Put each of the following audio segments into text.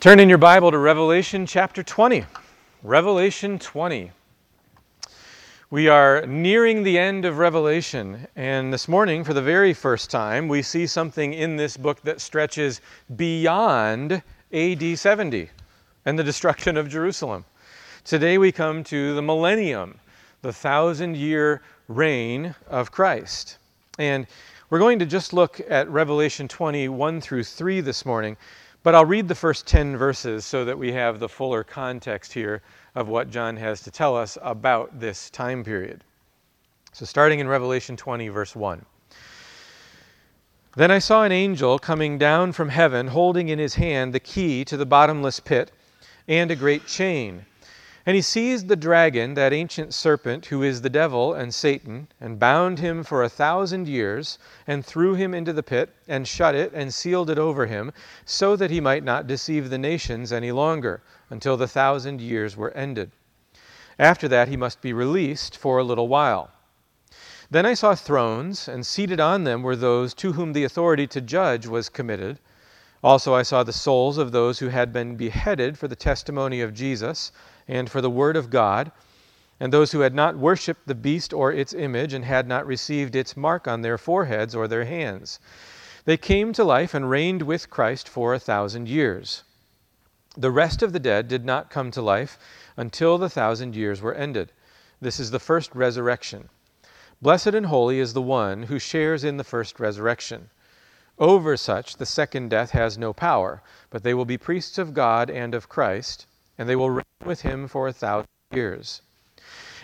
Turn in your Bible to Revelation chapter 20. Revelation 20. We are nearing the end of Revelation, and this morning, for the very first time, we see something in this book that stretches beyond AD 70 and the destruction of Jerusalem. Today, we come to the millennium, the thousand year reign of Christ. And we're going to just look at Revelation 20, 1 through 3 this morning. But I'll read the first 10 verses so that we have the fuller context here of what John has to tell us about this time period. So, starting in Revelation 20, verse 1. Then I saw an angel coming down from heaven, holding in his hand the key to the bottomless pit and a great chain. And he seized the dragon, that ancient serpent, who is the devil and Satan, and bound him for a thousand years, and threw him into the pit, and shut it, and sealed it over him, so that he might not deceive the nations any longer, until the thousand years were ended. After that, he must be released for a little while. Then I saw thrones, and seated on them were those to whom the authority to judge was committed. Also, I saw the souls of those who had been beheaded for the testimony of Jesus and for the word of God, and those who had not worshipped the beast or its image and had not received its mark on their foreheads or their hands. They came to life and reigned with Christ for a thousand years. The rest of the dead did not come to life until the thousand years were ended. This is the first resurrection. Blessed and holy is the one who shares in the first resurrection. Over such the second death has no power, but they will be priests of God and of Christ and they will reign with him for a thousand years.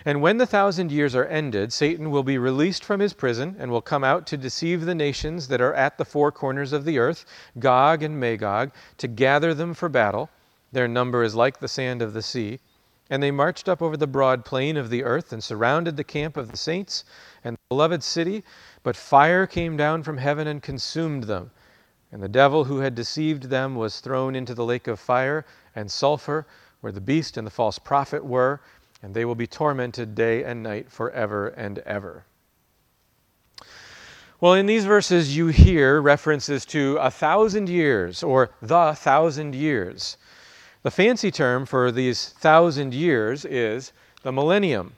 And when the thousand years are ended, Satan will be released from his prison and will come out to deceive the nations that are at the four corners of the earth, Gog and Magog, to gather them for battle. Their number is like the sand of the sea. And they marched up over the broad plain of the earth and surrounded the camp of the saints and the beloved city. But fire came down from heaven and consumed them. And the devil who had deceived them was thrown into the lake of fire and sulfur where the beast and the false prophet were, and they will be tormented day and night forever and ever. Well, in these verses, you hear references to a thousand years or the thousand years. The fancy term for these thousand years is the millennium.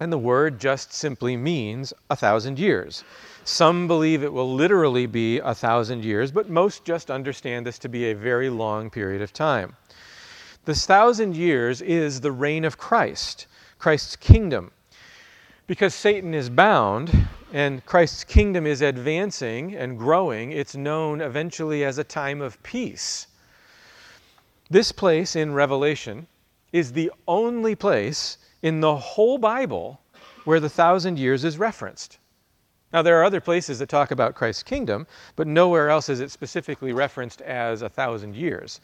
And the word just simply means a thousand years. Some believe it will literally be a thousand years, but most just understand this to be a very long period of time. This thousand years is the reign of Christ, Christ's kingdom. Because Satan is bound and Christ's kingdom is advancing and growing, it's known eventually as a time of peace. This place in Revelation is the only place in the whole Bible where the thousand years is referenced. Now, there are other places that talk about Christ's kingdom, but nowhere else is it specifically referenced as a thousand years.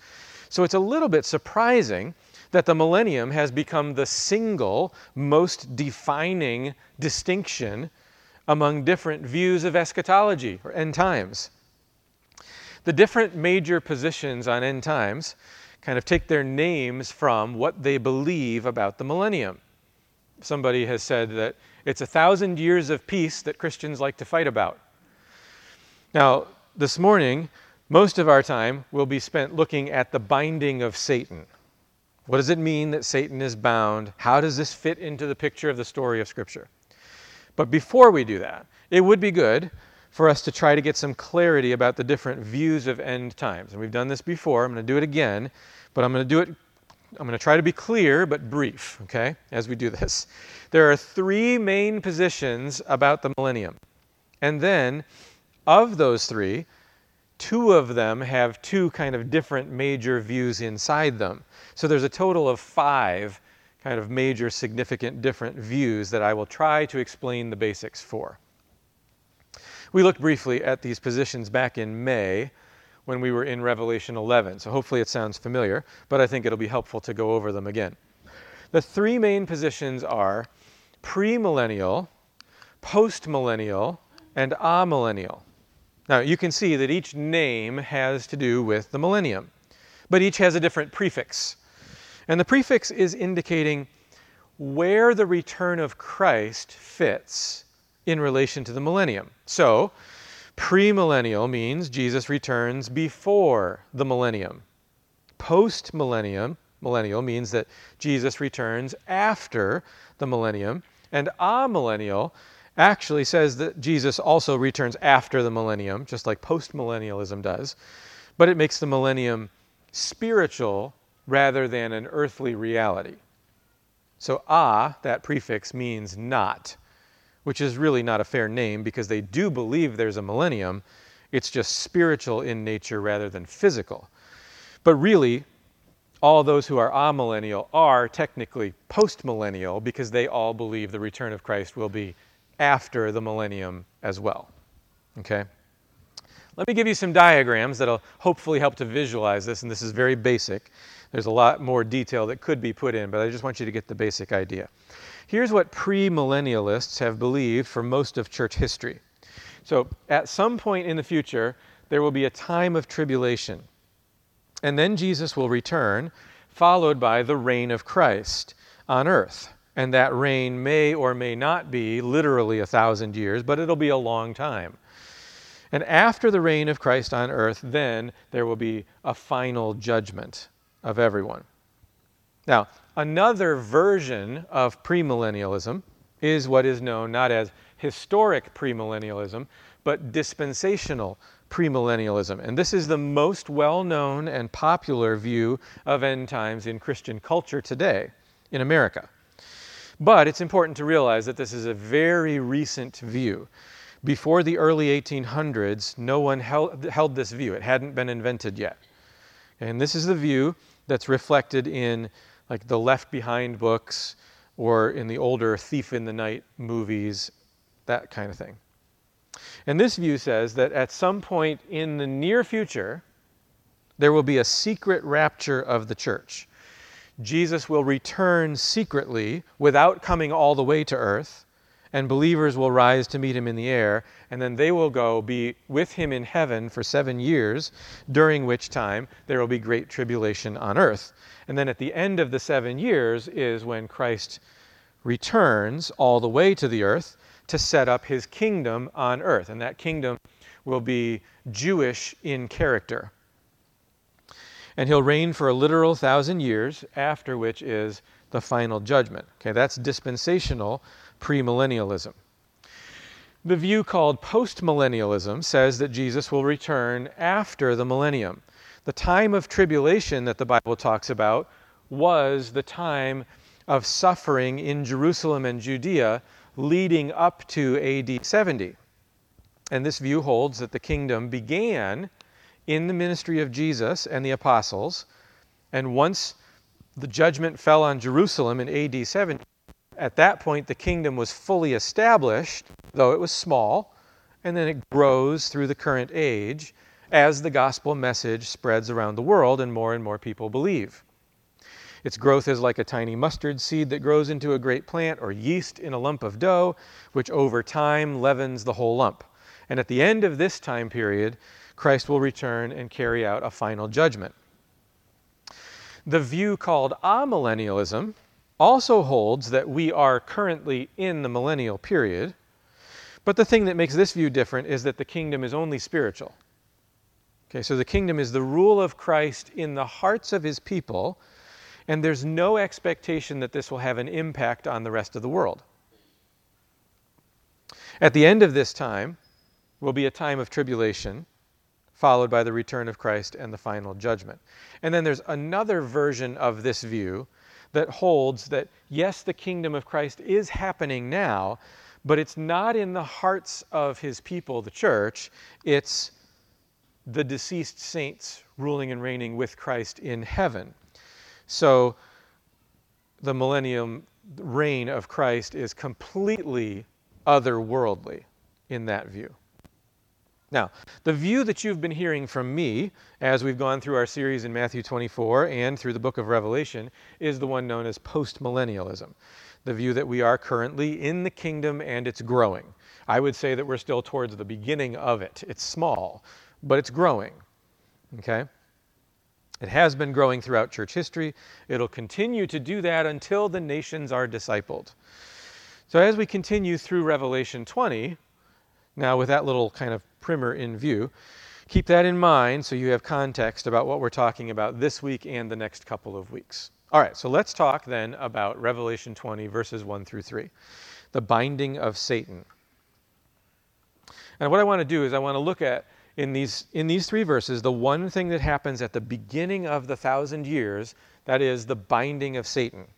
So it's a little bit surprising that the millennium has become the single most defining distinction among different views of eschatology or end times. The different major positions on end times kind of take their names from what they believe about the millennium. Somebody has said that it's a thousand years of peace that Christians like to fight about. Now, this morning, most of our time will be spent looking at the binding of Satan. What does it mean that Satan is bound? How does this fit into the picture of the story of Scripture? But before we do that, it would be good for us to try to get some clarity about the different views of end times. And we've done this before. I'm going to do it again, but I'm going to do it I'm going to try to be clear but brief, okay, as we do this. There are three main positions about the millennium. And then, of those three, two of them have two kind of different major views inside them. So there's a total of five kind of major significant different views that I will try to explain the basics for. We looked briefly at these positions back in May when we were in Revelation 11, so hopefully it sounds familiar, but I think it'll be helpful to go over them again. The three main positions are premillennial, postmillennial, and amillennial. Now, you can see that each name has to do with the millennium, but each has a different prefix. And the prefix is indicating where the return of Christ fits in relation to the millennium. So, premillennial means Jesus returns before the millennium. Post millennium, millennial means that Jesus returns after the millennium, and amillennial actually says that Jesus also returns after the millennium, just like postmillennialism does, but it makes the millennium spiritual rather than an earthly reality. So, a, that prefix means not, which is really not a fair name because they do believe there's a millennium. It's just spiritual in nature rather than physical. But really, all those who are amillennial are technically postmillennial because they all believe the return of Christ will be after the millennium as well. Okay? Let me give you some diagrams that'll hopefully help to visualize this, and this is very basic. There's a lot more detail that could be put in, but I just want you to get the basic idea. Here's what premillennialists have believed for most of church history. So, at some point in the future, there will be a time of tribulation. And then Jesus will return, followed by the reign of Christ on earth. And that reign may or may not be literally a thousand years, but it'll be a long time. And after the reign of Christ on earth, then there will be a final judgment of everyone. Now, another version of premillennialism is what is known not as historic premillennialism, but dispensational premillennialism. And this is the most well known and popular view of end times in Christian culture today in America. But it's important to realize that this is a very recent view. Before the early 1800s, no one held, held this view. It hadn't been invented yet. And this is the view that's reflected in like the Left Behind books or in the older Thief in the Night movies, that kind of thing. And this view says that at some point in the near future, there will be a secret rapture of the church. Jesus will return secretly without coming all the way to earth, and believers will rise to meet him in the air, and then they will go be with him in heaven for seven years, during which time there will be great tribulation on earth. And then at the end of the seven years is when Christ returns all the way to the earth to set up his kingdom on earth. And that kingdom will be Jewish in character and he'll reign for a literal thousand years, after which is the final judgment. Okay, that's dispensational premillennialism. The view called postmillennialism says that Jesus will return after the millennium. The time of tribulation that the Bible talks about was the time of suffering in Jerusalem and Judea leading up to AD 70. And this view holds that the kingdom began in the ministry of Jesus and the apostles. And once the judgment fell on Jerusalem in AD 70, at that point the kingdom was fully established, though it was small, and then it grows through the current age as the gospel message spreads around the world and more and more people believe. Its growth is like a tiny mustard seed that grows into a great plant, or yeast in a lump of dough, which over time leavens the whole lump. And at the end of this time period, Christ will return and carry out a final judgment. The view called amillennialism also holds that we are currently in the millennial period, but the thing that makes this view different is that the kingdom is only spiritual. Okay, so the kingdom is the rule of Christ in the hearts of his people, and there's no expectation that this will have an impact on the rest of the world. At the end of this time will be a time of tribulation followed by the return of Christ and the final judgment. And then there's another version of this view that holds that, yes, the kingdom of Christ is happening now, but it's not in the hearts of his people, the church. It's the deceased saints ruling and reigning with Christ in heaven. So the millennium reign of Christ is completely otherworldly in that view. Now, the view that you've been hearing from me as we've gone through our series in Matthew 24 and through the book of Revelation is the one known as postmillennialism. The view that we are currently in the kingdom and it's growing. I would say that we're still towards the beginning of it. It's small, but it's growing. Okay? It has been growing throughout church history. It'll continue to do that until the nations are discipled. So, as we continue through Revelation 20, now with that little kind of primer in view, Keep that in mind so you have context about what we're talking about this week and the next couple of weeks. All right, so let's talk then about Revelation 20, verses 1 through 3 the binding of Satan. And what I want to do is I want to look at in these in these three verses the one thing that happens at the beginning of the thousand years that is the binding of Satan.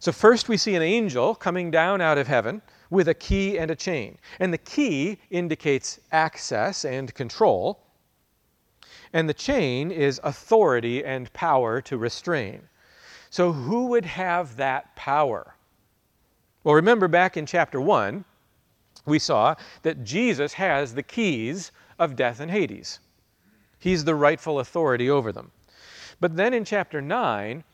So first we see an angel coming down out of heaven with a key and a chain. And the key indicates access and control. And the chain is authority and power to restrain. So who would have that power? Well, remember back in chapter 1, we saw that Jesus has the keys of death and Hades. He's the rightful authority over them. But then in chapter 9,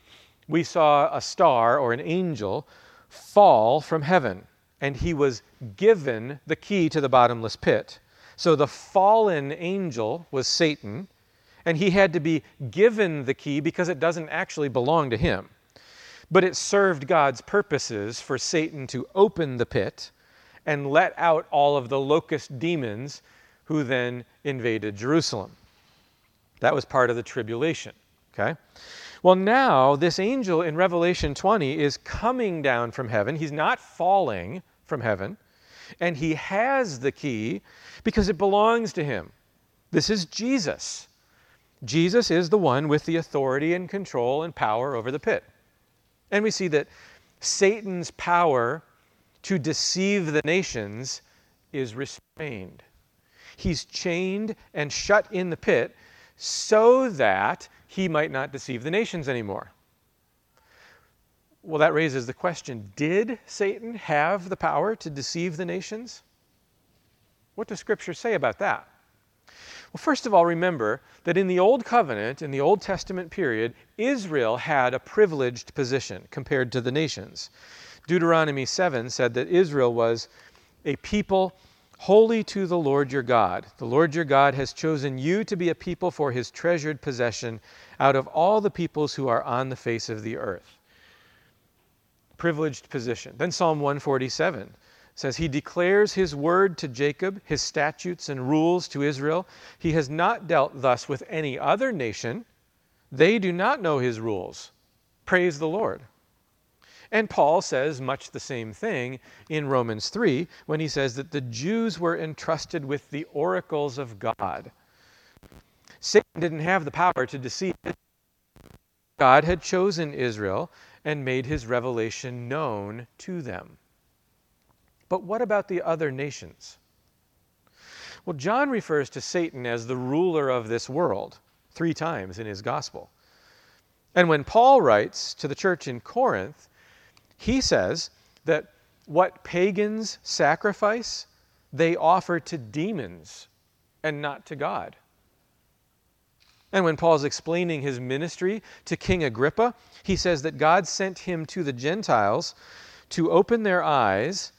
we saw a star or an angel fall from heaven, and he was given the key to the bottomless pit. So the fallen angel was Satan, and he had to be given the key because it doesn't actually belong to him. But it served God's purposes for Satan to open the pit and let out all of the locust demons who then invaded Jerusalem. That was part of the tribulation. Okay? Well, now this angel in Revelation 20 is coming down from heaven. He's not falling from heaven, and he has the key because it belongs to him. This is Jesus. Jesus is the one with the authority and control and power over the pit. And we see that Satan's power to deceive the nations is restrained. He's chained and shut in the pit so that he might not deceive the nations anymore. Well, that raises the question did Satan have the power to deceive the nations? What does Scripture say about that? Well, first of all, remember that in the Old Covenant, in the Old Testament period, Israel had a privileged position compared to the nations. Deuteronomy 7 said that Israel was a people holy to the Lord your God. The Lord your God has chosen you to be a people for his treasured possession out of all the peoples who are on the face of the earth. Privileged position. Then Psalm 147 says, He declares His word to Jacob, His statutes and rules to Israel. He has not dealt thus with any other nation. They do not know His rules. Praise the Lord. And Paul says much the same thing in Romans 3 when he says that the Jews were entrusted with the oracles of God. Satan didn't have the power to deceive. God had chosen Israel and made his revelation known to them. But what about the other nations? Well, John refers to Satan as the ruler of this world three times in his gospel. And when Paul writes to the church in Corinth, he says that what pagans sacrifice, they offer to demons and not to God. And when Paul's explaining his ministry to King Agrippa, he says that God sent him to the Gentiles to open their eyes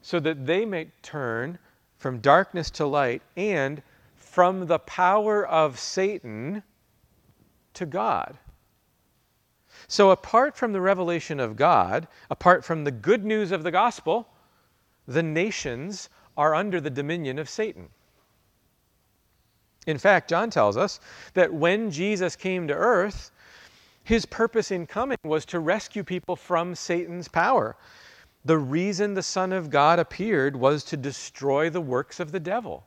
so that they may turn from darkness to light and from the power of Satan to God. So, apart from the revelation of God, apart from the good news of the gospel, the nations are under the dominion of Satan. In fact, John tells us that when Jesus came to earth, his purpose in coming was to rescue people from Satan's power. The reason the Son of God appeared was to destroy the works of the devil.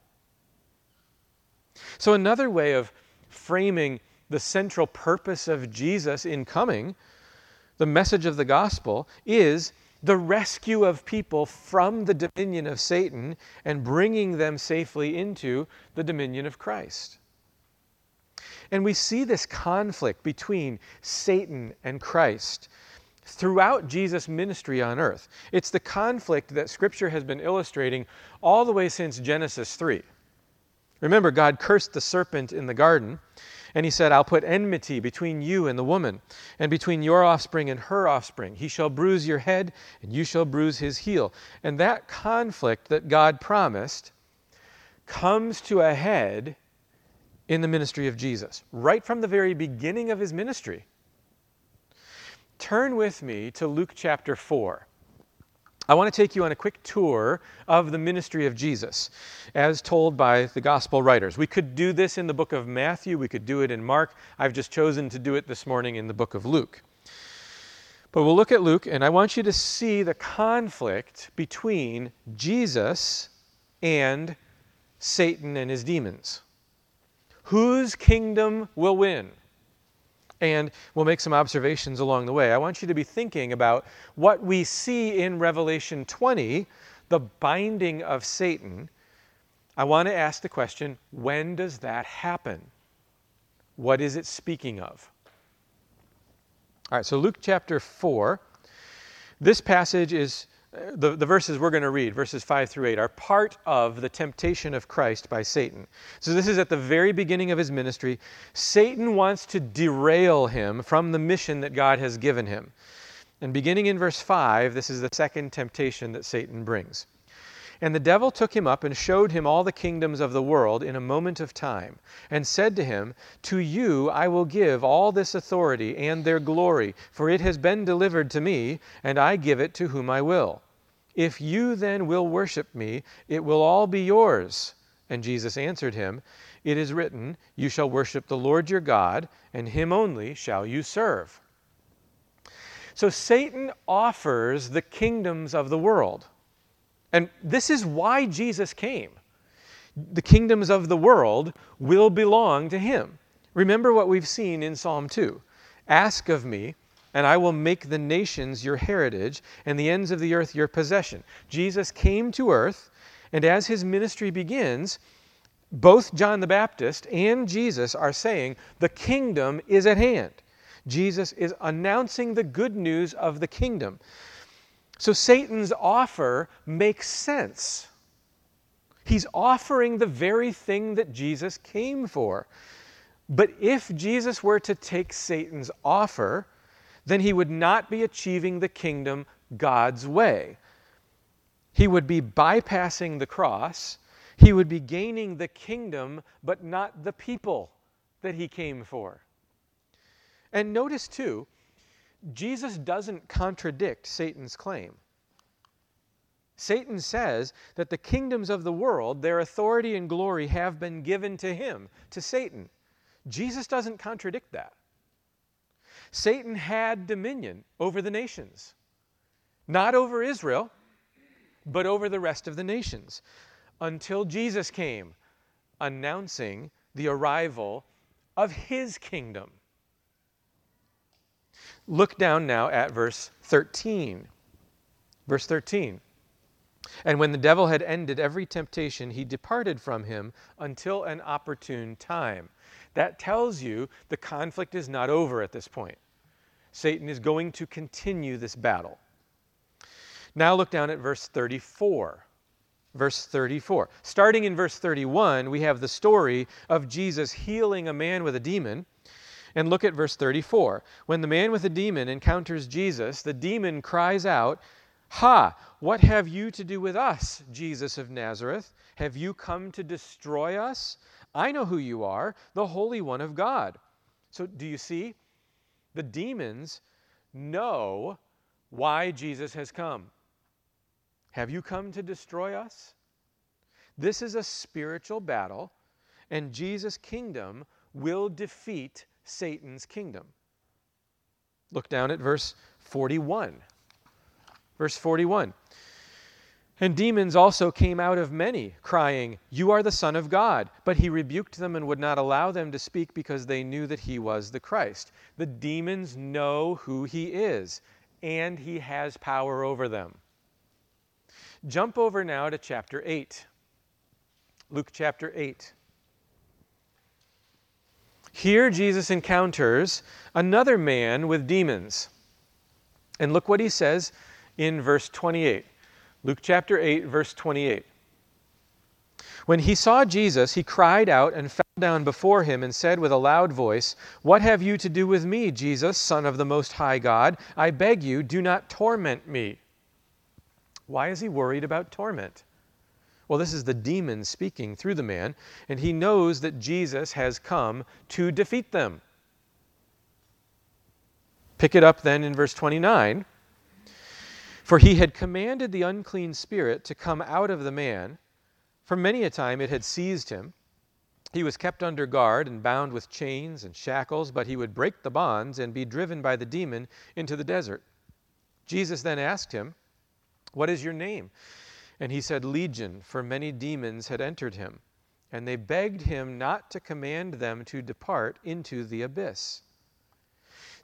So, another way of framing the central purpose of Jesus in coming, the message of the gospel, is the rescue of people from the dominion of Satan and bringing them safely into the dominion of Christ. And we see this conflict between Satan and Christ throughout Jesus' ministry on earth. It's the conflict that Scripture has been illustrating all the way since Genesis 3. Remember, God cursed the serpent in the garden, and he said, I'll put enmity between you and the woman, and between your offspring and her offspring. He shall bruise your head, and you shall bruise his heel. And that conflict that God promised comes to a head in the ministry of Jesus, right from the very beginning of his ministry. Turn with me to Luke chapter 4. I want to take you on a quick tour of the ministry of Jesus as told by the gospel writers. We could do this in the book of Matthew, we could do it in Mark. I've just chosen to do it this morning in the book of Luke. But we'll look at Luke, and I want you to see the conflict between Jesus and Satan and his demons. Whose kingdom will win? And we'll make some observations along the way. I want you to be thinking about what we see in Revelation 20, the binding of Satan. I want to ask the question when does that happen? What is it speaking of? All right, so Luke chapter 4. This passage is the, the verses we're going to read, verses 5 through 8, are part of the temptation of Christ by Satan. So, this is at the very beginning of his ministry. Satan wants to derail him from the mission that God has given him. And beginning in verse 5, this is the second temptation that Satan brings. And the devil took him up and showed him all the kingdoms of the world in a moment of time, and said to him, To you I will give all this authority and their glory, for it has been delivered to me, and I give it to whom I will. If you then will worship me, it will all be yours. And Jesus answered him, It is written, You shall worship the Lord your God, and him only shall you serve. So Satan offers the kingdoms of the world. And this is why Jesus came. The kingdoms of the world will belong to him. Remember what we've seen in Psalm 2 Ask of me, and I will make the nations your heritage and the ends of the earth your possession. Jesus came to earth, and as his ministry begins, both John the Baptist and Jesus are saying, The kingdom is at hand. Jesus is announcing the good news of the kingdom. So Satan's offer makes sense. He's offering the very thing that Jesus came for. But if Jesus were to take Satan's offer, then he would not be achieving the kingdom God's way. He would be bypassing the cross. He would be gaining the kingdom, but not the people that he came for. And notice, too, Jesus doesn't contradict Satan's claim. Satan says that the kingdoms of the world, their authority and glory, have been given to him, to Satan. Jesus doesn't contradict that. Satan had dominion over the nations, not over Israel, but over the rest of the nations, until Jesus came announcing the arrival of his kingdom. Look down now at verse 13. Verse 13. And when the devil had ended every temptation, he departed from him until an opportune time. That tells you the conflict is not over at this point. Satan is going to continue this battle. Now look down at verse 34. Verse 34. Starting in verse 31, we have the story of Jesus healing a man with a demon. And look at verse 34. When the man with the demon encounters Jesus, the demon cries out, Ha! What have you to do with us, Jesus of Nazareth? Have you come to destroy us? I know who you are, the Holy One of God. So, do you see? The demons know why Jesus has come. Have you come to destroy us? This is a spiritual battle, and Jesus' kingdom will defeat Satan's kingdom. Look down at verse 41. Verse 41. And demons also came out of many, crying, You are the Son of God. But he rebuked them and would not allow them to speak because they knew that he was the Christ. The demons know who he is, and he has power over them. Jump over now to chapter 8. Luke chapter 8. Here, Jesus encounters another man with demons. And look what he says in verse 28. Luke chapter 8, verse 28. When he saw Jesus, he cried out and fell down before him and said with a loud voice, What have you to do with me, Jesus, Son of the Most High God? I beg you, do not torment me. Why is he worried about torment? Well, this is the demon speaking through the man, and he knows that Jesus has come to defeat them. Pick it up then in verse 29. For he had commanded the unclean spirit to come out of the man. For many a time it had seized him. He was kept under guard and bound with chains and shackles, but he would break the bonds and be driven by the demon into the desert. Jesus then asked him, What is your name? And he said, Legion, for many demons had entered him. And they begged him not to command them to depart into the abyss.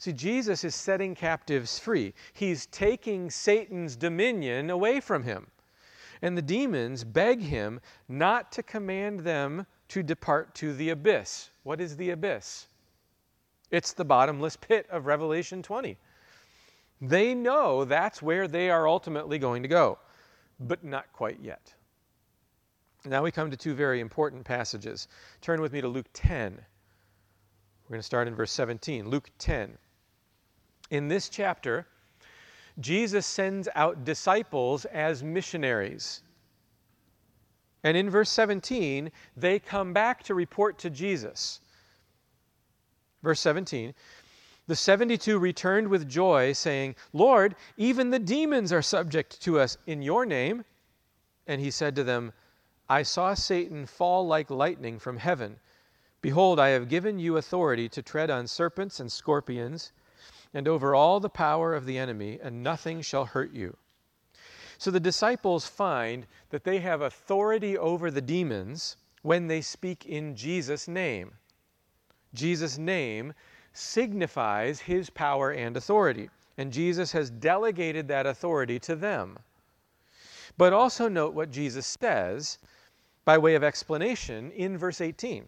See, Jesus is setting captives free. He's taking Satan's dominion away from him. And the demons beg him not to command them to depart to the abyss. What is the abyss? It's the bottomless pit of Revelation 20. They know that's where they are ultimately going to go, but not quite yet. Now we come to two very important passages. Turn with me to Luke 10. We're going to start in verse 17. Luke 10. In this chapter, Jesus sends out disciples as missionaries. And in verse 17, they come back to report to Jesus. Verse 17 The 72 returned with joy, saying, Lord, even the demons are subject to us in your name. And he said to them, I saw Satan fall like lightning from heaven. Behold, I have given you authority to tread on serpents and scorpions and over all the power of the enemy, and nothing shall hurt you. So the disciples find that they have authority over the demons when they speak in Jesus' name. Jesus' name signifies his power and authority, and Jesus has delegated that authority to them. But also note what Jesus says by way of explanation in verse 18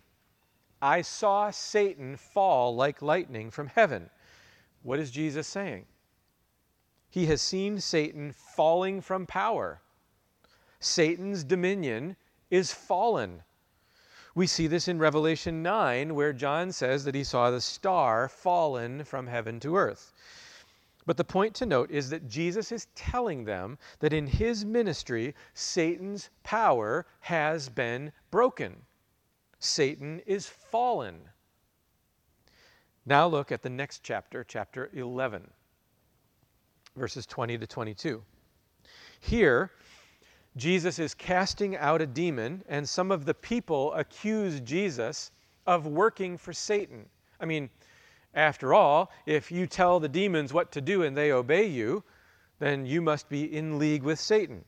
I saw Satan fall like lightning from heaven. What is Jesus saying? He has seen Satan falling from power. Satan's dominion is fallen. We see this in Revelation 9, where John says that he saw the star fallen from heaven to earth. But the point to note is that Jesus is telling them that in his ministry, Satan's power has been broken. Satan is fallen. Now look at the next chapter, chapter 11, verses 20 to 22. Here, Jesus is casting out a demon, and some of the people accuse Jesus of working for Satan. I mean, after all, if you tell the demons what to do and they obey you, then you must be in league with Satan.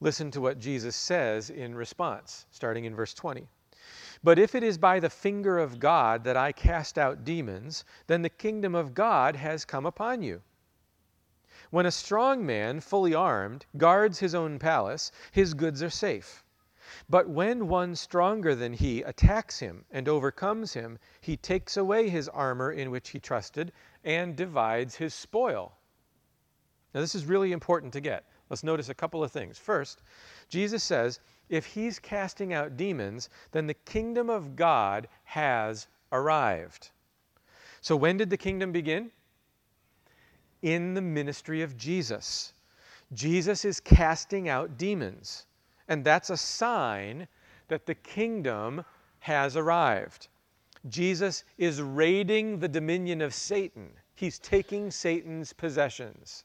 Listen to what Jesus says in response, starting in verse 20. But if it is by the finger of God that I cast out demons, then the kingdom of God has come upon you. When a strong man, fully armed, guards his own palace, his goods are safe. But when one stronger than he attacks him and overcomes him, he takes away his armor in which he trusted and divides his spoil. Now, this is really important to get. Let's notice a couple of things. First, Jesus says if he's casting out demons, then the kingdom of God has arrived. So, when did the kingdom begin? In the ministry of Jesus. Jesus is casting out demons, and that's a sign that the kingdom has arrived. Jesus is raiding the dominion of Satan. He's taking Satan's possessions.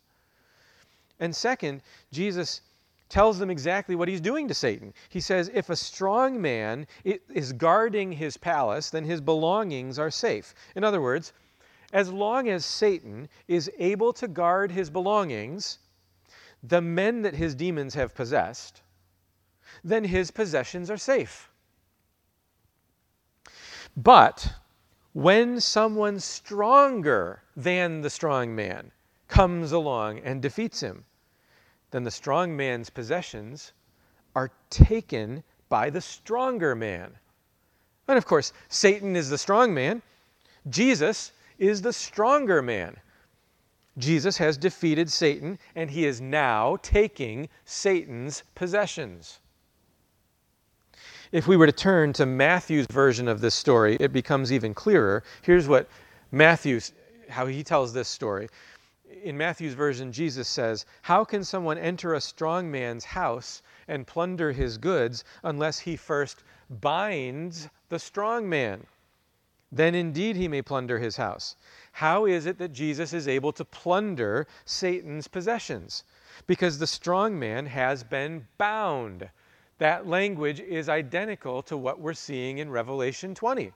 And second, Jesus tells them exactly what he's doing to Satan. He says, If a strong man is guarding his palace, then his belongings are safe. In other words, as long as Satan is able to guard his belongings, the men that his demons have possessed, then his possessions are safe. But when someone stronger than the strong man comes along and defeats him, then the strong man's possessions are taken by the stronger man. And of course, Satan is the strong man, Jesus is the stronger man. Jesus has defeated Satan, and he is now taking Satan's possessions. If we were to turn to Matthew's version of this story, it becomes even clearer. Here's what Matthew, how he tells this story in Matthew's version, Jesus says, How can someone enter a strong man's house and plunder his goods unless he first binds the strong man? then indeed he may plunder his house. How is it that Jesus is able to plunder Satan's possessions? Because the strong man has been bound. That language is identical to what we're seeing in Revelation 20,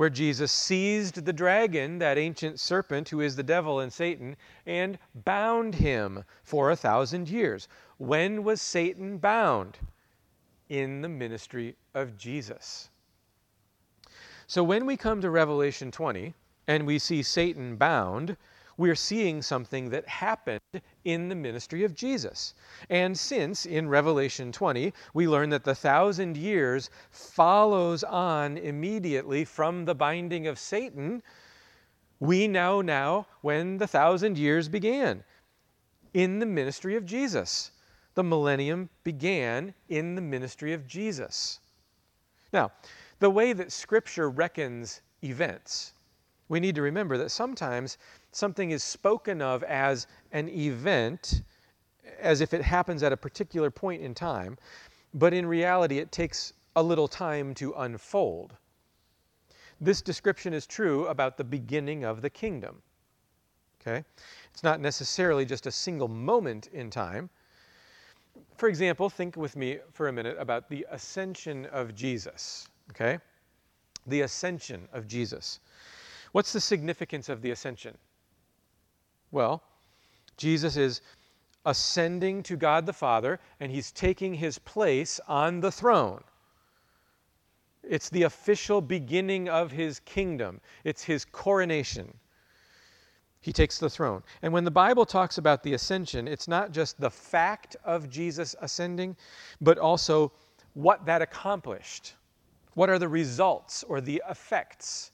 where Jesus seized the dragon, that ancient serpent who is the devil and Satan, and bound him for a thousand years. When was Satan bound? In the ministry of Jesus. So when we come to Revelation 20 and we see Satan bound, we're seeing something that happened in the ministry of Jesus. And since in Revelation 20 we learn that the thousand years follows on immediately from the binding of Satan, we know now when the thousand years began in the ministry of Jesus. The millennium began in the ministry of Jesus. Now, the way that Scripture reckons events, we need to remember that sometimes something is spoken of as an event, as if it happens at a particular point in time, but in reality it takes a little time to unfold. This description is true about the beginning of the kingdom. Okay? It's not necessarily just a single moment in time. For example, think with me for a minute about the ascension of Jesus okay? The ascension of Jesus. What's the significance of the ascension? Well, Jesus is ascending to God the Father and he's taking his place on the throne. It's the official beginning of his kingdom, it's his coronation. He takes the throne. And when the Bible talks about the ascension, it's not just the fact of Jesus ascending, but also what that accomplished. What are the results or the effects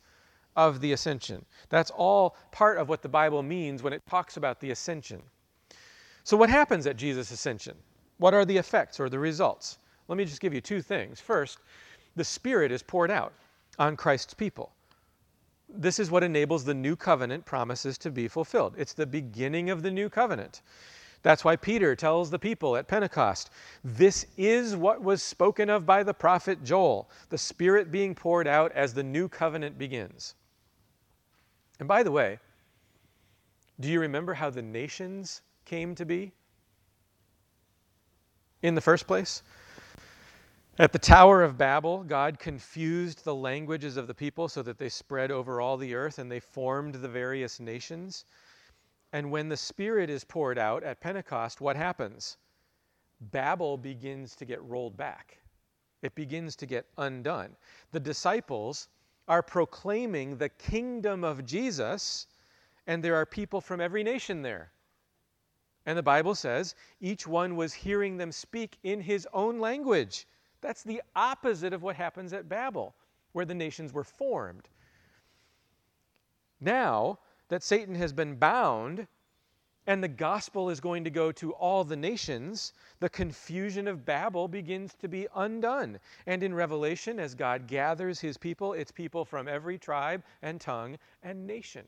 of the ascension? That's all part of what the Bible means when it talks about the ascension. So, what happens at Jesus' ascension? What are the effects or the results? Let me just give you two things. First, the Spirit is poured out on Christ's people. This is what enables the new covenant promises to be fulfilled. It's the beginning of the new covenant. That's why Peter tells the people at Pentecost this is what was spoken of by the prophet Joel, the Spirit being poured out as the new covenant begins. And by the way, do you remember how the nations came to be? In the first place, at the Tower of Babel, God confused the languages of the people so that they spread over all the earth and they formed the various nations. And when the Spirit is poured out at Pentecost, what happens? Babel begins to get rolled back, it begins to get undone. The disciples are proclaiming the kingdom of Jesus, and there are people from every nation there. And the Bible says each one was hearing them speak in his own language. That's the opposite of what happens at Babel, where the nations were formed. Now, that Satan has been bound and the gospel is going to go to all the nations, the confusion of Babel begins to be undone. And in Revelation, as God gathers his people, it's people from every tribe and tongue and nation.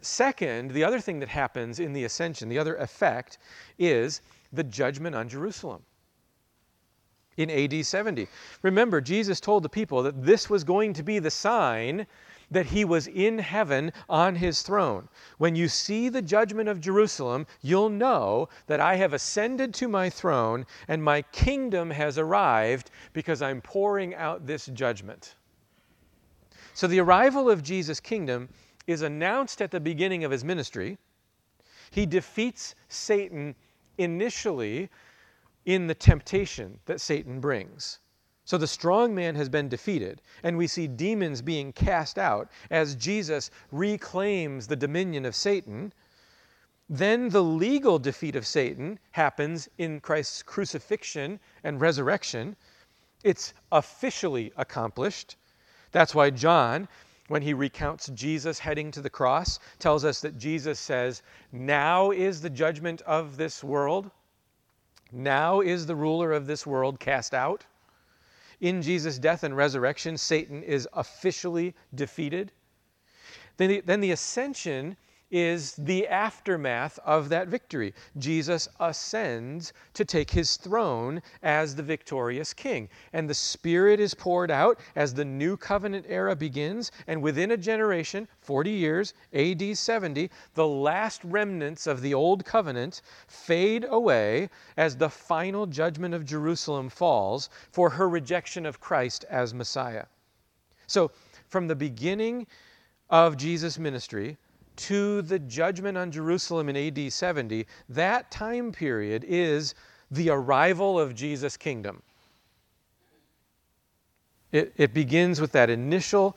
Second, the other thing that happens in the ascension, the other effect, is the judgment on Jerusalem in AD 70. Remember, Jesus told the people that this was going to be the sign that he was in heaven on his throne. When you see the judgment of Jerusalem, you'll know that I have ascended to my throne and my kingdom has arrived because I'm pouring out this judgment. So the arrival of Jesus' kingdom is announced at the beginning of his ministry. He defeats Satan initially in the temptation that Satan brings. So the strong man has been defeated, and we see demons being cast out as Jesus reclaims the dominion of Satan. Then the legal defeat of Satan happens in Christ's crucifixion and resurrection. It's officially accomplished. That's why John, when he recounts Jesus heading to the cross, tells us that Jesus says, Now is the judgment of this world. Now is the ruler of this world cast out. In Jesus' death and resurrection, Satan is officially defeated. Then the, then the ascension is the aftermath of that victory. Jesus ascends to take his throne as the victorious king. And the Spirit is poured out as the new covenant era begins. And within a generation, 40 years, AD 70, the last remnants of the old covenant fade away as the final judgment of Jerusalem falls for her rejection of Christ as Messiah. So, from the beginning of Jesus' ministry, to the judgment on Jerusalem in AD 70, that time period is the arrival of Jesus' kingdom. It, it begins with that initial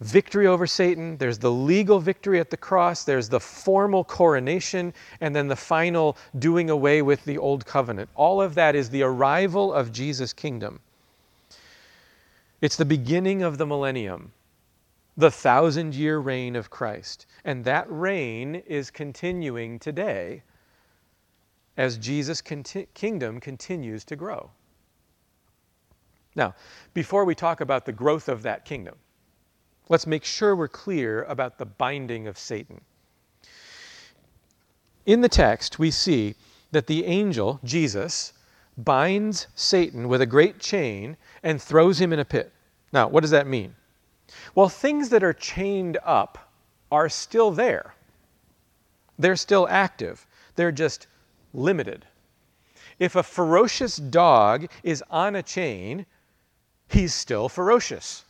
victory over Satan. There's the legal victory at the cross. There's the formal coronation. And then the final doing away with the old covenant. All of that is the arrival of Jesus' kingdom. It's the beginning of the millennium the thousand year reign of Christ. And that reign is continuing today as Jesus' conti- kingdom continues to grow. Now, before we talk about the growth of that kingdom, let's make sure we're clear about the binding of Satan. In the text, we see that the angel, Jesus, binds Satan with a great chain and throws him in a pit. Now, what does that mean? Well, things that are chained up are still there. They're still active. They're just limited. If a ferocious dog is on a chain, he's still ferocious.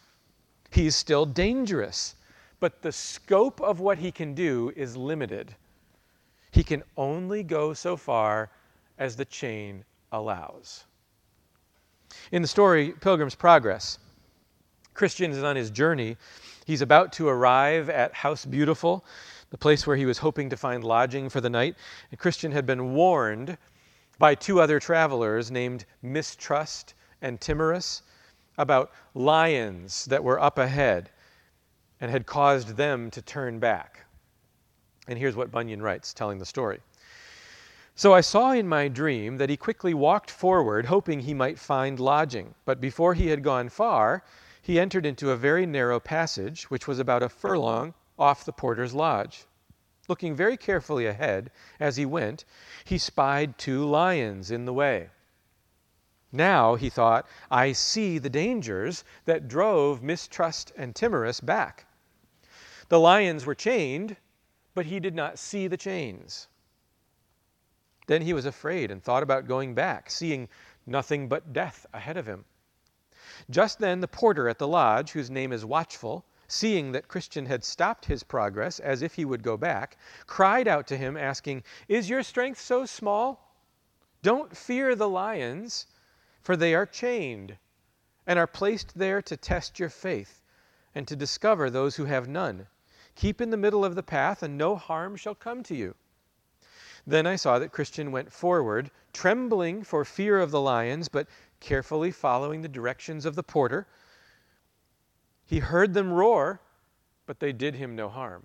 He's still dangerous. But the scope of what he can do is limited. He can only go so far as the chain allows. In the story Pilgrim's Progress, Christian is on his journey. He's about to arrive at House Beautiful, the place where he was hoping to find lodging for the night. And Christian had been warned by two other travelers named Mistrust and Timorous about lions that were up ahead and had caused them to turn back. And here's what Bunyan writes, telling the story. So I saw in my dream that he quickly walked forward, hoping he might find lodging. But before he had gone far, he entered into a very narrow passage, which was about a furlong off the porter's lodge. Looking very carefully ahead as he went, he spied two lions in the way. Now, he thought, I see the dangers that drove mistrust and timorous back. The lions were chained, but he did not see the chains. Then he was afraid and thought about going back, seeing nothing but death ahead of him. Just then the porter at the lodge, whose name is Watchful, seeing that Christian had stopped his progress as if he would go back, cried out to him, asking, Is your strength so small? Don't fear the lions, for they are chained and are placed there to test your faith and to discover those who have none. Keep in the middle of the path, and no harm shall come to you. Then I saw that Christian went forward, trembling for fear of the lions, but carefully following the directions of the porter. He heard them roar, but they did him no harm.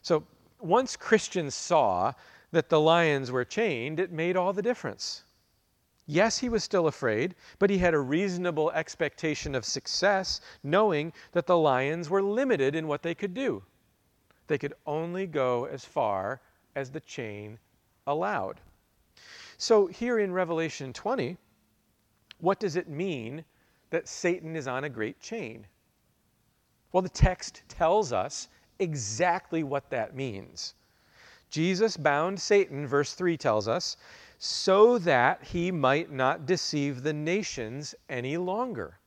So once Christians saw that the lions were chained, it made all the difference. Yes, he was still afraid, but he had a reasonable expectation of success, knowing that the lions were limited in what they could do. They could only go as far as the chain allowed. So, here in Revelation 20, what does it mean that Satan is on a great chain? Well, the text tells us exactly what that means. Jesus bound Satan, verse 3 tells us, so that he might not deceive the nations any longer.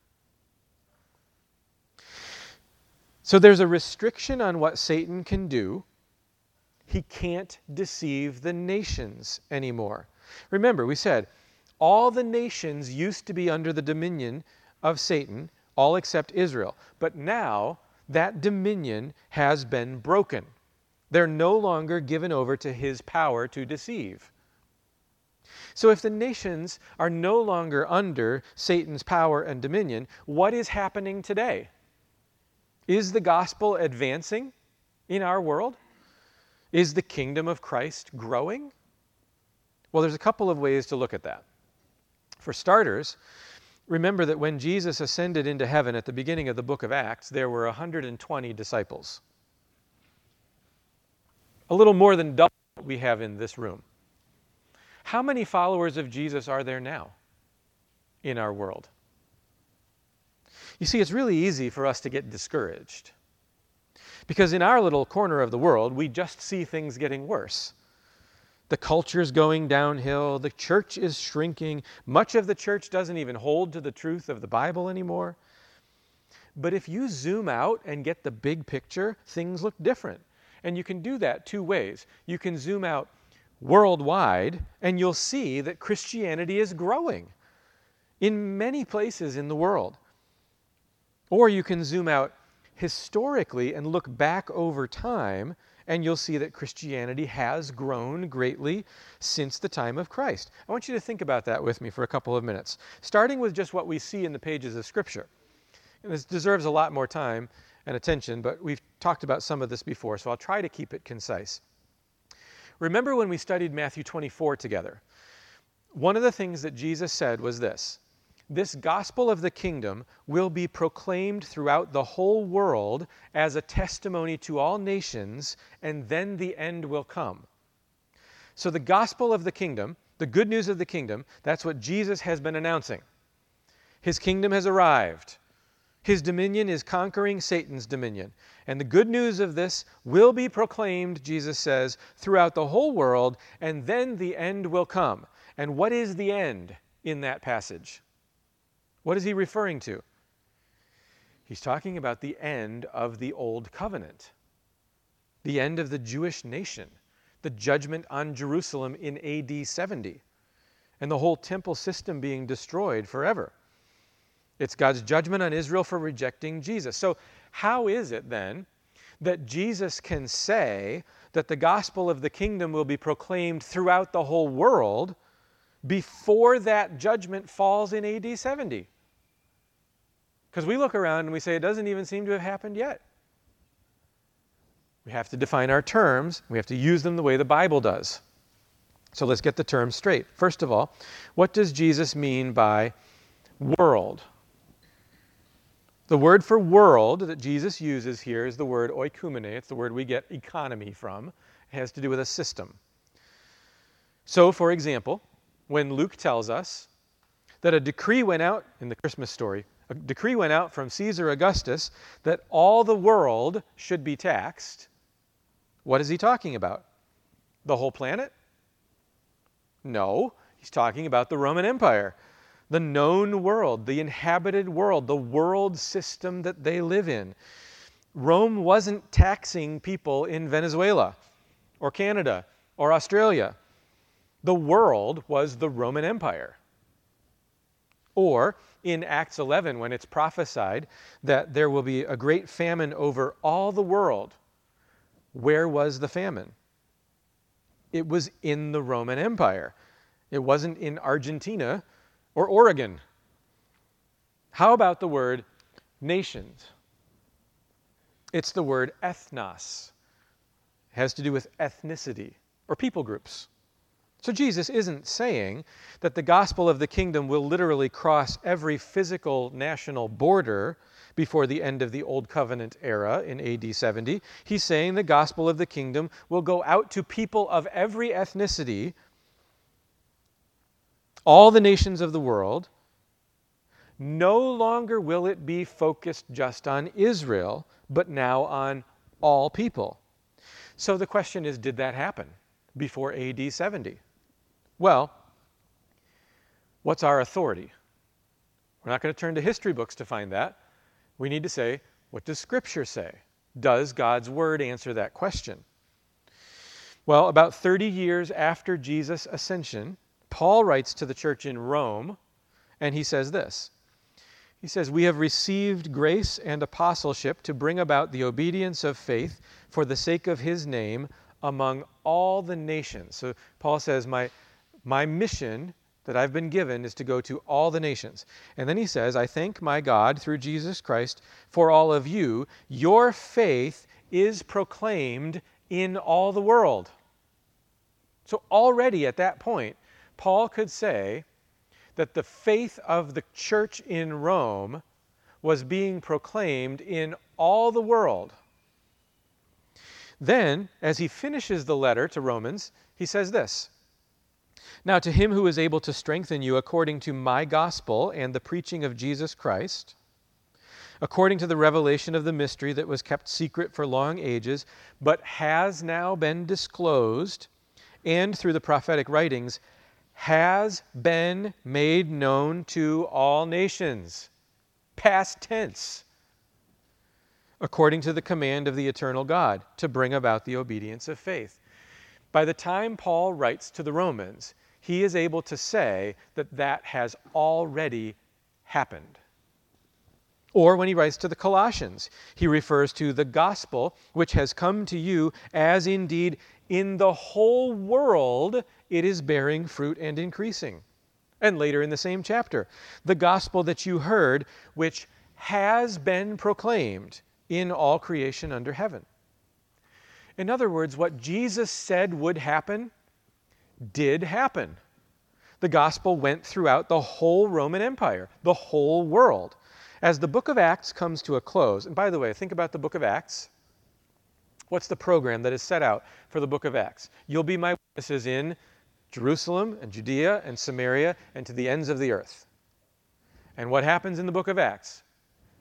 So there's a restriction on what Satan can do. He can't deceive the nations anymore. Remember, we said all the nations used to be under the dominion of Satan, all except Israel. But now that dominion has been broken. They're no longer given over to his power to deceive. So, if the nations are no longer under Satan's power and dominion, what is happening today? Is the gospel advancing in our world? Is the kingdom of Christ growing? Well, there's a couple of ways to look at that. For starters, remember that when Jesus ascended into heaven at the beginning of the book of Acts, there were 120 disciples. a little more than double what we have in this room. How many followers of Jesus are there now in our world? You see, it's really easy for us to get discouraged. Because in our little corner of the world, we just see things getting worse. The culture is going downhill, the church is shrinking, much of the church doesn't even hold to the truth of the Bible anymore. But if you zoom out and get the big picture, things look different. And you can do that two ways. You can zoom out worldwide, and you'll see that Christianity is growing in many places in the world. Or you can zoom out historically and look back over time, and you'll see that Christianity has grown greatly since the time of Christ. I want you to think about that with me for a couple of minutes, starting with just what we see in the pages of Scripture. And this deserves a lot more time and attention, but we've talked about some of this before, so I'll try to keep it concise. Remember when we studied Matthew 24 together? One of the things that Jesus said was this This gospel of the kingdom will be proclaimed throughout the whole world as a testimony to all nations, and then the end will come. So, the gospel of the kingdom, the good news of the kingdom, that's what Jesus has been announcing. His kingdom has arrived. His dominion is conquering Satan's dominion. And the good news of this will be proclaimed, Jesus says, throughout the whole world, and then the end will come. And what is the end in that passage? What is he referring to? He's talking about the end of the Old Covenant, the end of the Jewish nation, the judgment on Jerusalem in AD 70, and the whole temple system being destroyed forever. It's God's judgment on Israel for rejecting Jesus. So, how is it then that Jesus can say that the gospel of the kingdom will be proclaimed throughout the whole world before that judgment falls in AD 70? Because we look around and we say it doesn't even seem to have happened yet. We have to define our terms, we have to use them the way the Bible does. So let's get the terms straight. First of all, what does Jesus mean by world? The word for world that Jesus uses here is the word oikumene. It's the word we get economy from. It has to do with a system. So, for example, when Luke tells us that a decree went out in the Christmas story, a decree went out from Caesar Augustus that all the world should be taxed, what is he talking about? The whole planet? No, he's talking about the Roman Empire the known world, the inhabited world, the world system that they live in. Rome wasn't taxing people in Venezuela or Canada or Australia. The world was the Roman Empire. Or in Acts 11, when it's prophesied that there will be a great famine over all the world, where was the famine? It was in the Roman Empire. It wasn't in Argentina or Oregon. How about the word nations? It's the word ethnos. It has to do with ethnicity or people groups. So Jesus isn't saying that the gospel of the kingdom will literally cross every physical national border before the end of the Old Covenant era in AD 70. He's saying the gospel of the kingdom will go out to people of every ethnicity all the nations of the world, no longer will it be focused just on Israel, but now on all people. So the question is did that happen before AD 70? Well, what's our authority? We're not going to turn to history books to find that. We need to say, what does Scripture say? Does God's Word answer that question? Well, about 30 years after Jesus' ascension, Paul writes to the church in Rome, and he says this He says, We have received grace and apostleship to bring about the obedience of faith for the sake of his name among all the nations. So Paul says, My, my mission that I've been given is to go to all the nations. And then he says, I thank my God through Jesus Christ for all of you. Your faith is proclaimed in all the world. So already at that point, Paul could say that the faith of the church in Rome was being proclaimed in all the world. Then, as he finishes the letter to Romans, he says this Now, to him who is able to strengthen you according to my gospel and the preaching of Jesus Christ, according to the revelation of the mystery that was kept secret for long ages, but has now been disclosed, and through the prophetic writings, has been made known to all nations. Past tense according to the command of the eternal God, to bring about the obedience of faith. By the time Paul writes to the Romans, he is able to say that that has already happened. Or when he writes to the Colossians, he refers to the gospel which has come to you as indeed in the whole world it is bearing fruit and increasing. And later in the same chapter, the gospel that you heard, which has been proclaimed in all creation under heaven. In other words, what Jesus said would happen did happen. The gospel went throughout the whole Roman Empire, the whole world. As the book of Acts comes to a close, and by the way, think about the book of Acts. What's the program that is set out for the book of Acts? You'll be my witnesses in Jerusalem and Judea and Samaria and to the ends of the earth. And what happens in the book of Acts?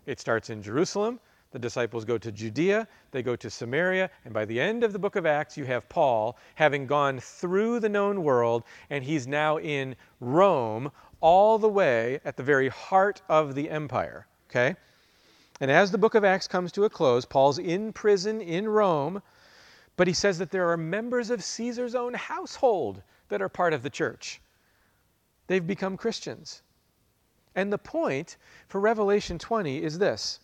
It starts in Jerusalem, the disciples go to Judea, they go to Samaria, and by the end of the book of Acts, you have Paul having gone through the known world, and he's now in Rome, all the way at the very heart of the empire. Okay? And as the book of Acts comes to a close, Paul's in prison in Rome, but he says that there are members of Caesar's own household that are part of the church. They've become Christians. And the point for Revelation 20 is this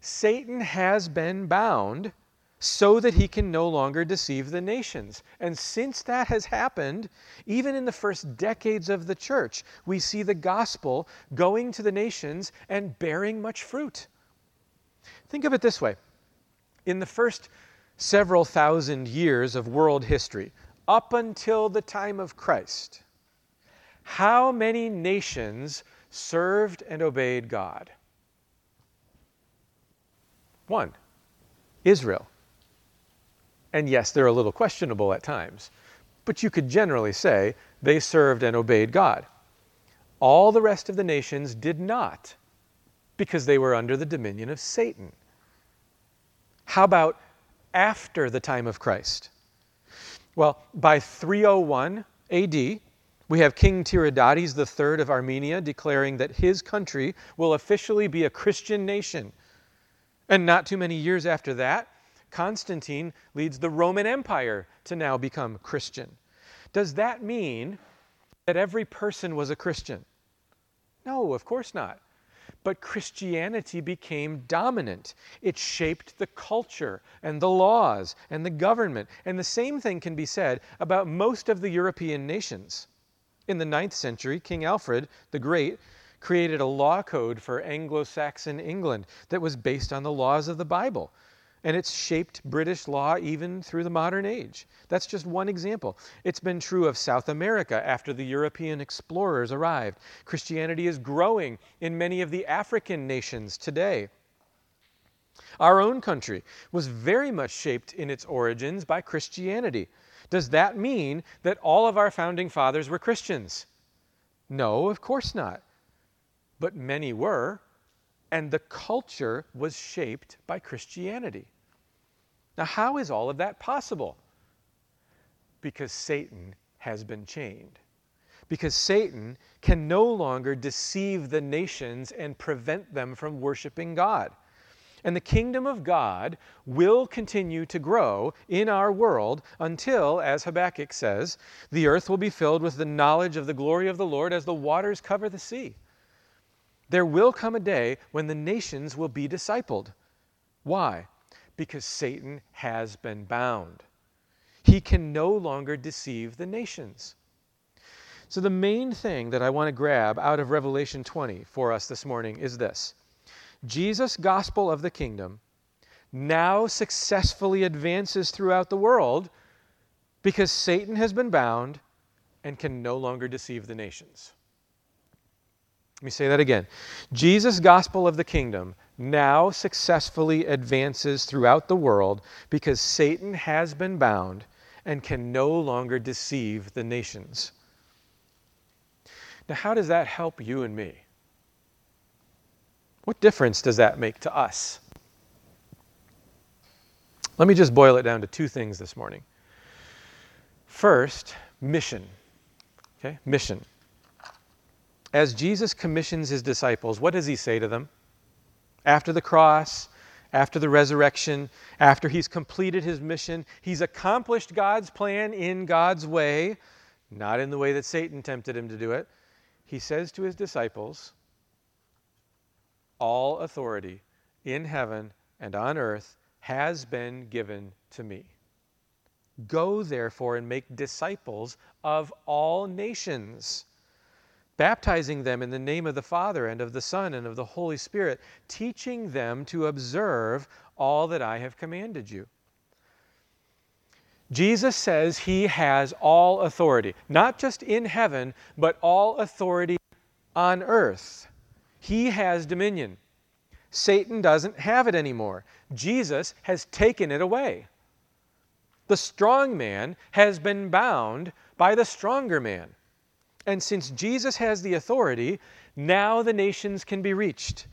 Satan has been bound so that he can no longer deceive the nations. And since that has happened, even in the first decades of the church, we see the gospel going to the nations and bearing much fruit. Think of it this way in the first several thousand years of world history, up until the time of Christ, how many nations served and obeyed God? One, Israel. And yes, they're a little questionable at times, but you could generally say they served and obeyed God. All the rest of the nations did not, because they were under the dominion of Satan. How about after the time of Christ? Well, by 301 AD, we have King Tiridates III of Armenia declaring that his country will officially be a Christian nation and not too many years after that, Constantine leads the Roman Empire to now become Christian. Does that mean that every person was a Christian? No, of course not. But Christianity became dominant. It shaped the culture and the laws and the government. And the same thing can be said about most of the European nations. In the ninth century, King Alfred the Great created a law code for Anglo Saxon England that was based on the laws of the Bible. And it's shaped British law even through the modern age. That's just one example. It's been true of South America after the European explorers arrived. Christianity is growing in many of the African nations today. Our own country was very much shaped in its origins by Christianity. Does that mean that all of our founding fathers were Christians? No, of course not but many were, and the culture was shaped by Christianity. Now, how is all of that possible? Because Satan has been chained. Because Satan can no longer deceive the nations and prevent them from worshiping God. And the kingdom of God will continue to grow in our world until, as Habakkuk says, the earth will be filled with the knowledge of the glory of the Lord as the waters cover the sea. There will come a day when the nations will be discipled. Why? Because Satan has been bound. He can no longer deceive the nations. So, the main thing that I want to grab out of Revelation 20 for us this morning is this Jesus' gospel of the kingdom now successfully advances throughout the world because Satan has been bound and can no longer deceive the nations. Let me say that again. Jesus' gospel of the kingdom now successfully advances throughout the world because Satan has been bound and can no longer deceive the nations. Now, how does that help you and me? What difference does that make to us? Let me just boil it down to two things this morning. First, mission. Okay, mission. As Jesus commissions his disciples, what does he say to them? After the cross, after the resurrection, after he's completed his mission, he's accomplished God's plan in God's way, not in the way that Satan tempted him to do it. He says to his disciples, All authority in heaven and on earth has been given to me. Go therefore and make disciples of all nations, baptizing them in the name of the Father and of the Son and of the Holy Spirit, teaching them to observe all that I have commanded you. Jesus says he has all authority, not just in heaven, but all authority on earth. He has dominion. Satan doesn't have it anymore. Jesus has taken it away. The strong man has been bound by the stronger man. And since Jesus has the authority, now the nations can be reached.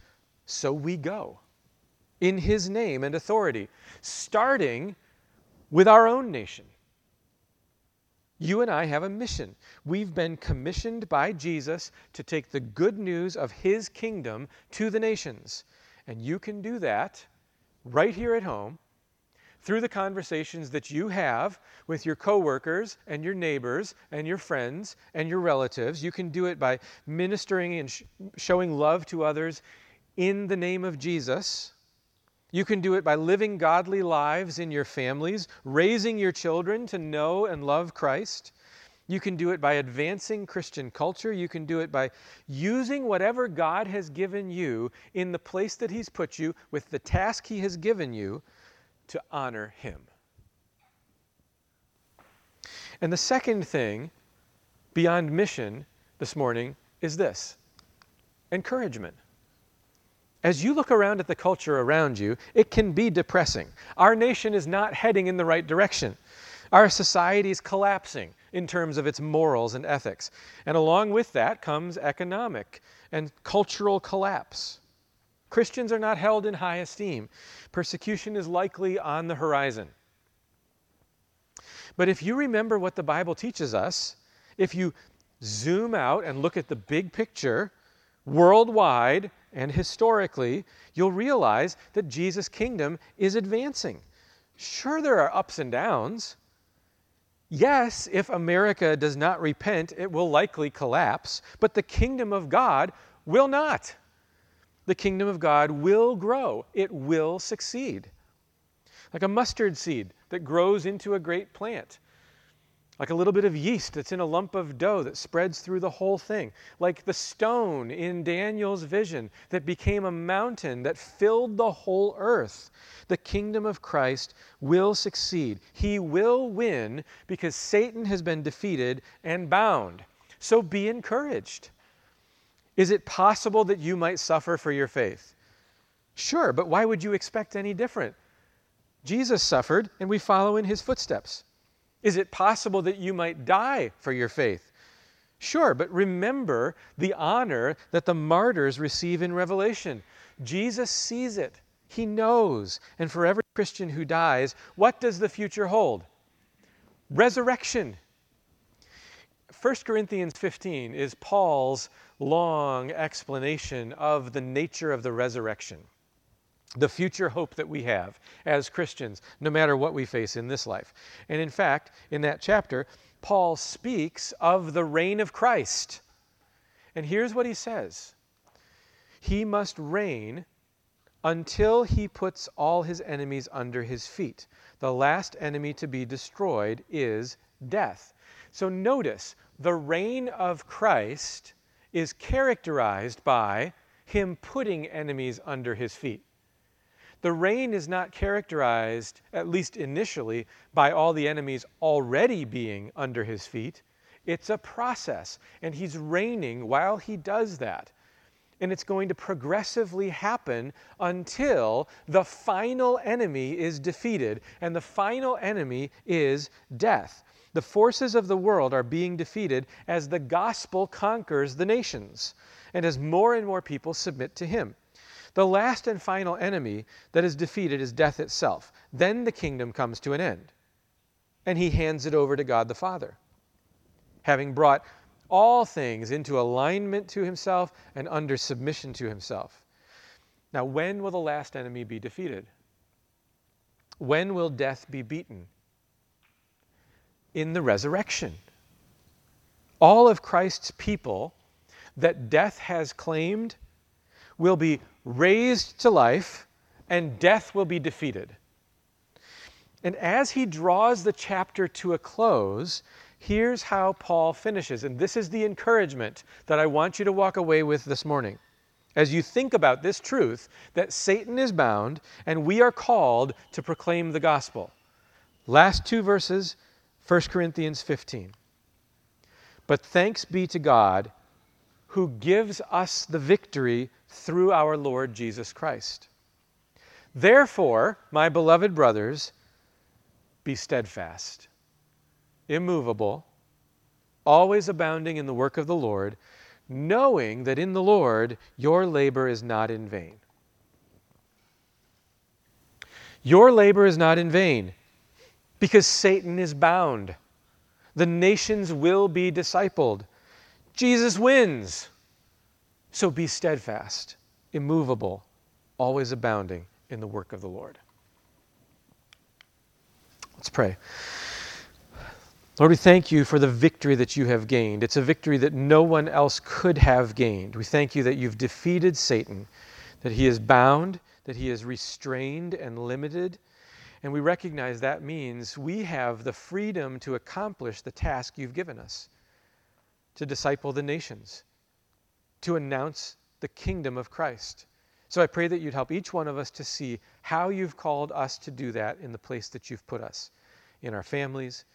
So we go in his name and authority, starting with our own nation. You and I have a mission. We've been commissioned by Jesus to take the good news of his kingdom to the nations. And you can do that right here at home through the conversations that you have with your coworkers and your neighbors and your friends and your relatives. You can do it by ministering and sh- showing love to others in the name of Jesus. You can do it by living godly lives in your families, raising your children to know and love Christ. You can do it by advancing Christian culture. You can do it by using whatever God has given you in the place that He's put you with the task He has given you to honor Him. And the second thing beyond mission this morning is this encouragement. As you look around at the culture around you, it can be depressing. Our nation is not heading in the right direction. Our society is collapsing in terms of its morals and ethics. And along with that comes economic and cultural collapse. Christians are not held in high esteem. Persecution is likely on the horizon. But if you remember what the Bible teaches us, if you zoom out and look at the big picture, worldwide and historically, you'll realize that Jesus' kingdom is advancing. Sure, there are ups and downs. Yes, if America does not repent, it will likely collapse, but the kingdom of God will not. The kingdom of God will grow, it will succeed. Like a mustard seed that grows into a great plant like a little bit of yeast that's in a lump of dough that spreads through the whole thing, like the stone in Daniel's vision that became a mountain that filled the whole earth. The kingdom of Christ will succeed. He will win because Satan has been defeated and bound. So be encouraged. Is it possible that you might suffer for your faith? Sure, but why would you expect any different? Jesus suffered, and we follow in his footsteps. Is it possible that you might die for your faith? Sure, but remember the honor that the martyrs receive in Revelation. Jesus sees it, He knows. And for every Christian who dies, what does the future hold? Resurrection. 1 Corinthians 15 is Paul's long explanation of the nature of the resurrection the future hope that we have as Christians, no matter what we face in this life. And in fact, in that chapter, Paul speaks of the reign of Christ. And here's what he says He must reign until he puts all his enemies under his feet. The last enemy to be destroyed is death. So notice, the reign of Christ is characterized by him putting enemies under his feet. The reign is not characterized, at least initially, by all the enemies already being under his feet. It's a process, and he's reigning while he does that. And it's going to progressively happen until the final enemy is defeated. And the final enemy is death. The forces of the world are being defeated as the gospel conquers the nations and as more and more people submit to him. The last and final enemy that is defeated is death itself. Then the kingdom comes to an end, and he hands it over to God the Father, having brought all things into alignment to himself and under submission to himself. Now, when will the last enemy be defeated? When will death be beaten? In the resurrection. All of Christ's people that death has claimed will be raised to life and death will be defeated. And as he draws the chapter to a close, here's how Paul finishes. And this is the encouragement that I want you to walk away with this morning. As you think about this truth that Satan is bound and we are called to proclaim the gospel. Last two verses, 1 Corinthians 15. But thanks be to God who gives us the victory through our Lord Jesus Christ. Therefore, my beloved brothers, be steadfast immovable, always abounding in the work of the Lord, knowing that in the Lord your labor is not in vain. Your labor is not in vain because Satan is bound. The nations will be discipled. Jesus wins. So be steadfast, immovable, always abounding in the work of the Lord. Let's pray. Lord, we thank you for the victory that you have gained. It's a victory that no one else could have gained. We thank you that you've defeated Satan, that he is bound, that he is restrained and limited. And we recognize that means we have the freedom to accomplish the task you've given us to disciple the nations, to announce the kingdom of Christ. So I pray that you'd help each one of us to see how you've called us to do that in the place that you've put us, in our families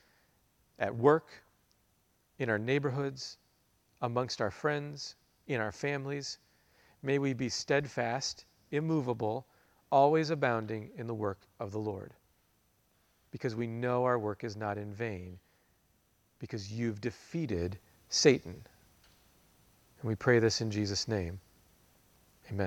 at work, in our neighborhoods, amongst our friends, in our families. May we be steadfast, immovable, always abounding in the work of the Lord. Because we know our work is not in vain, because you've defeated Satan. And we pray this in Jesus' name. Amen.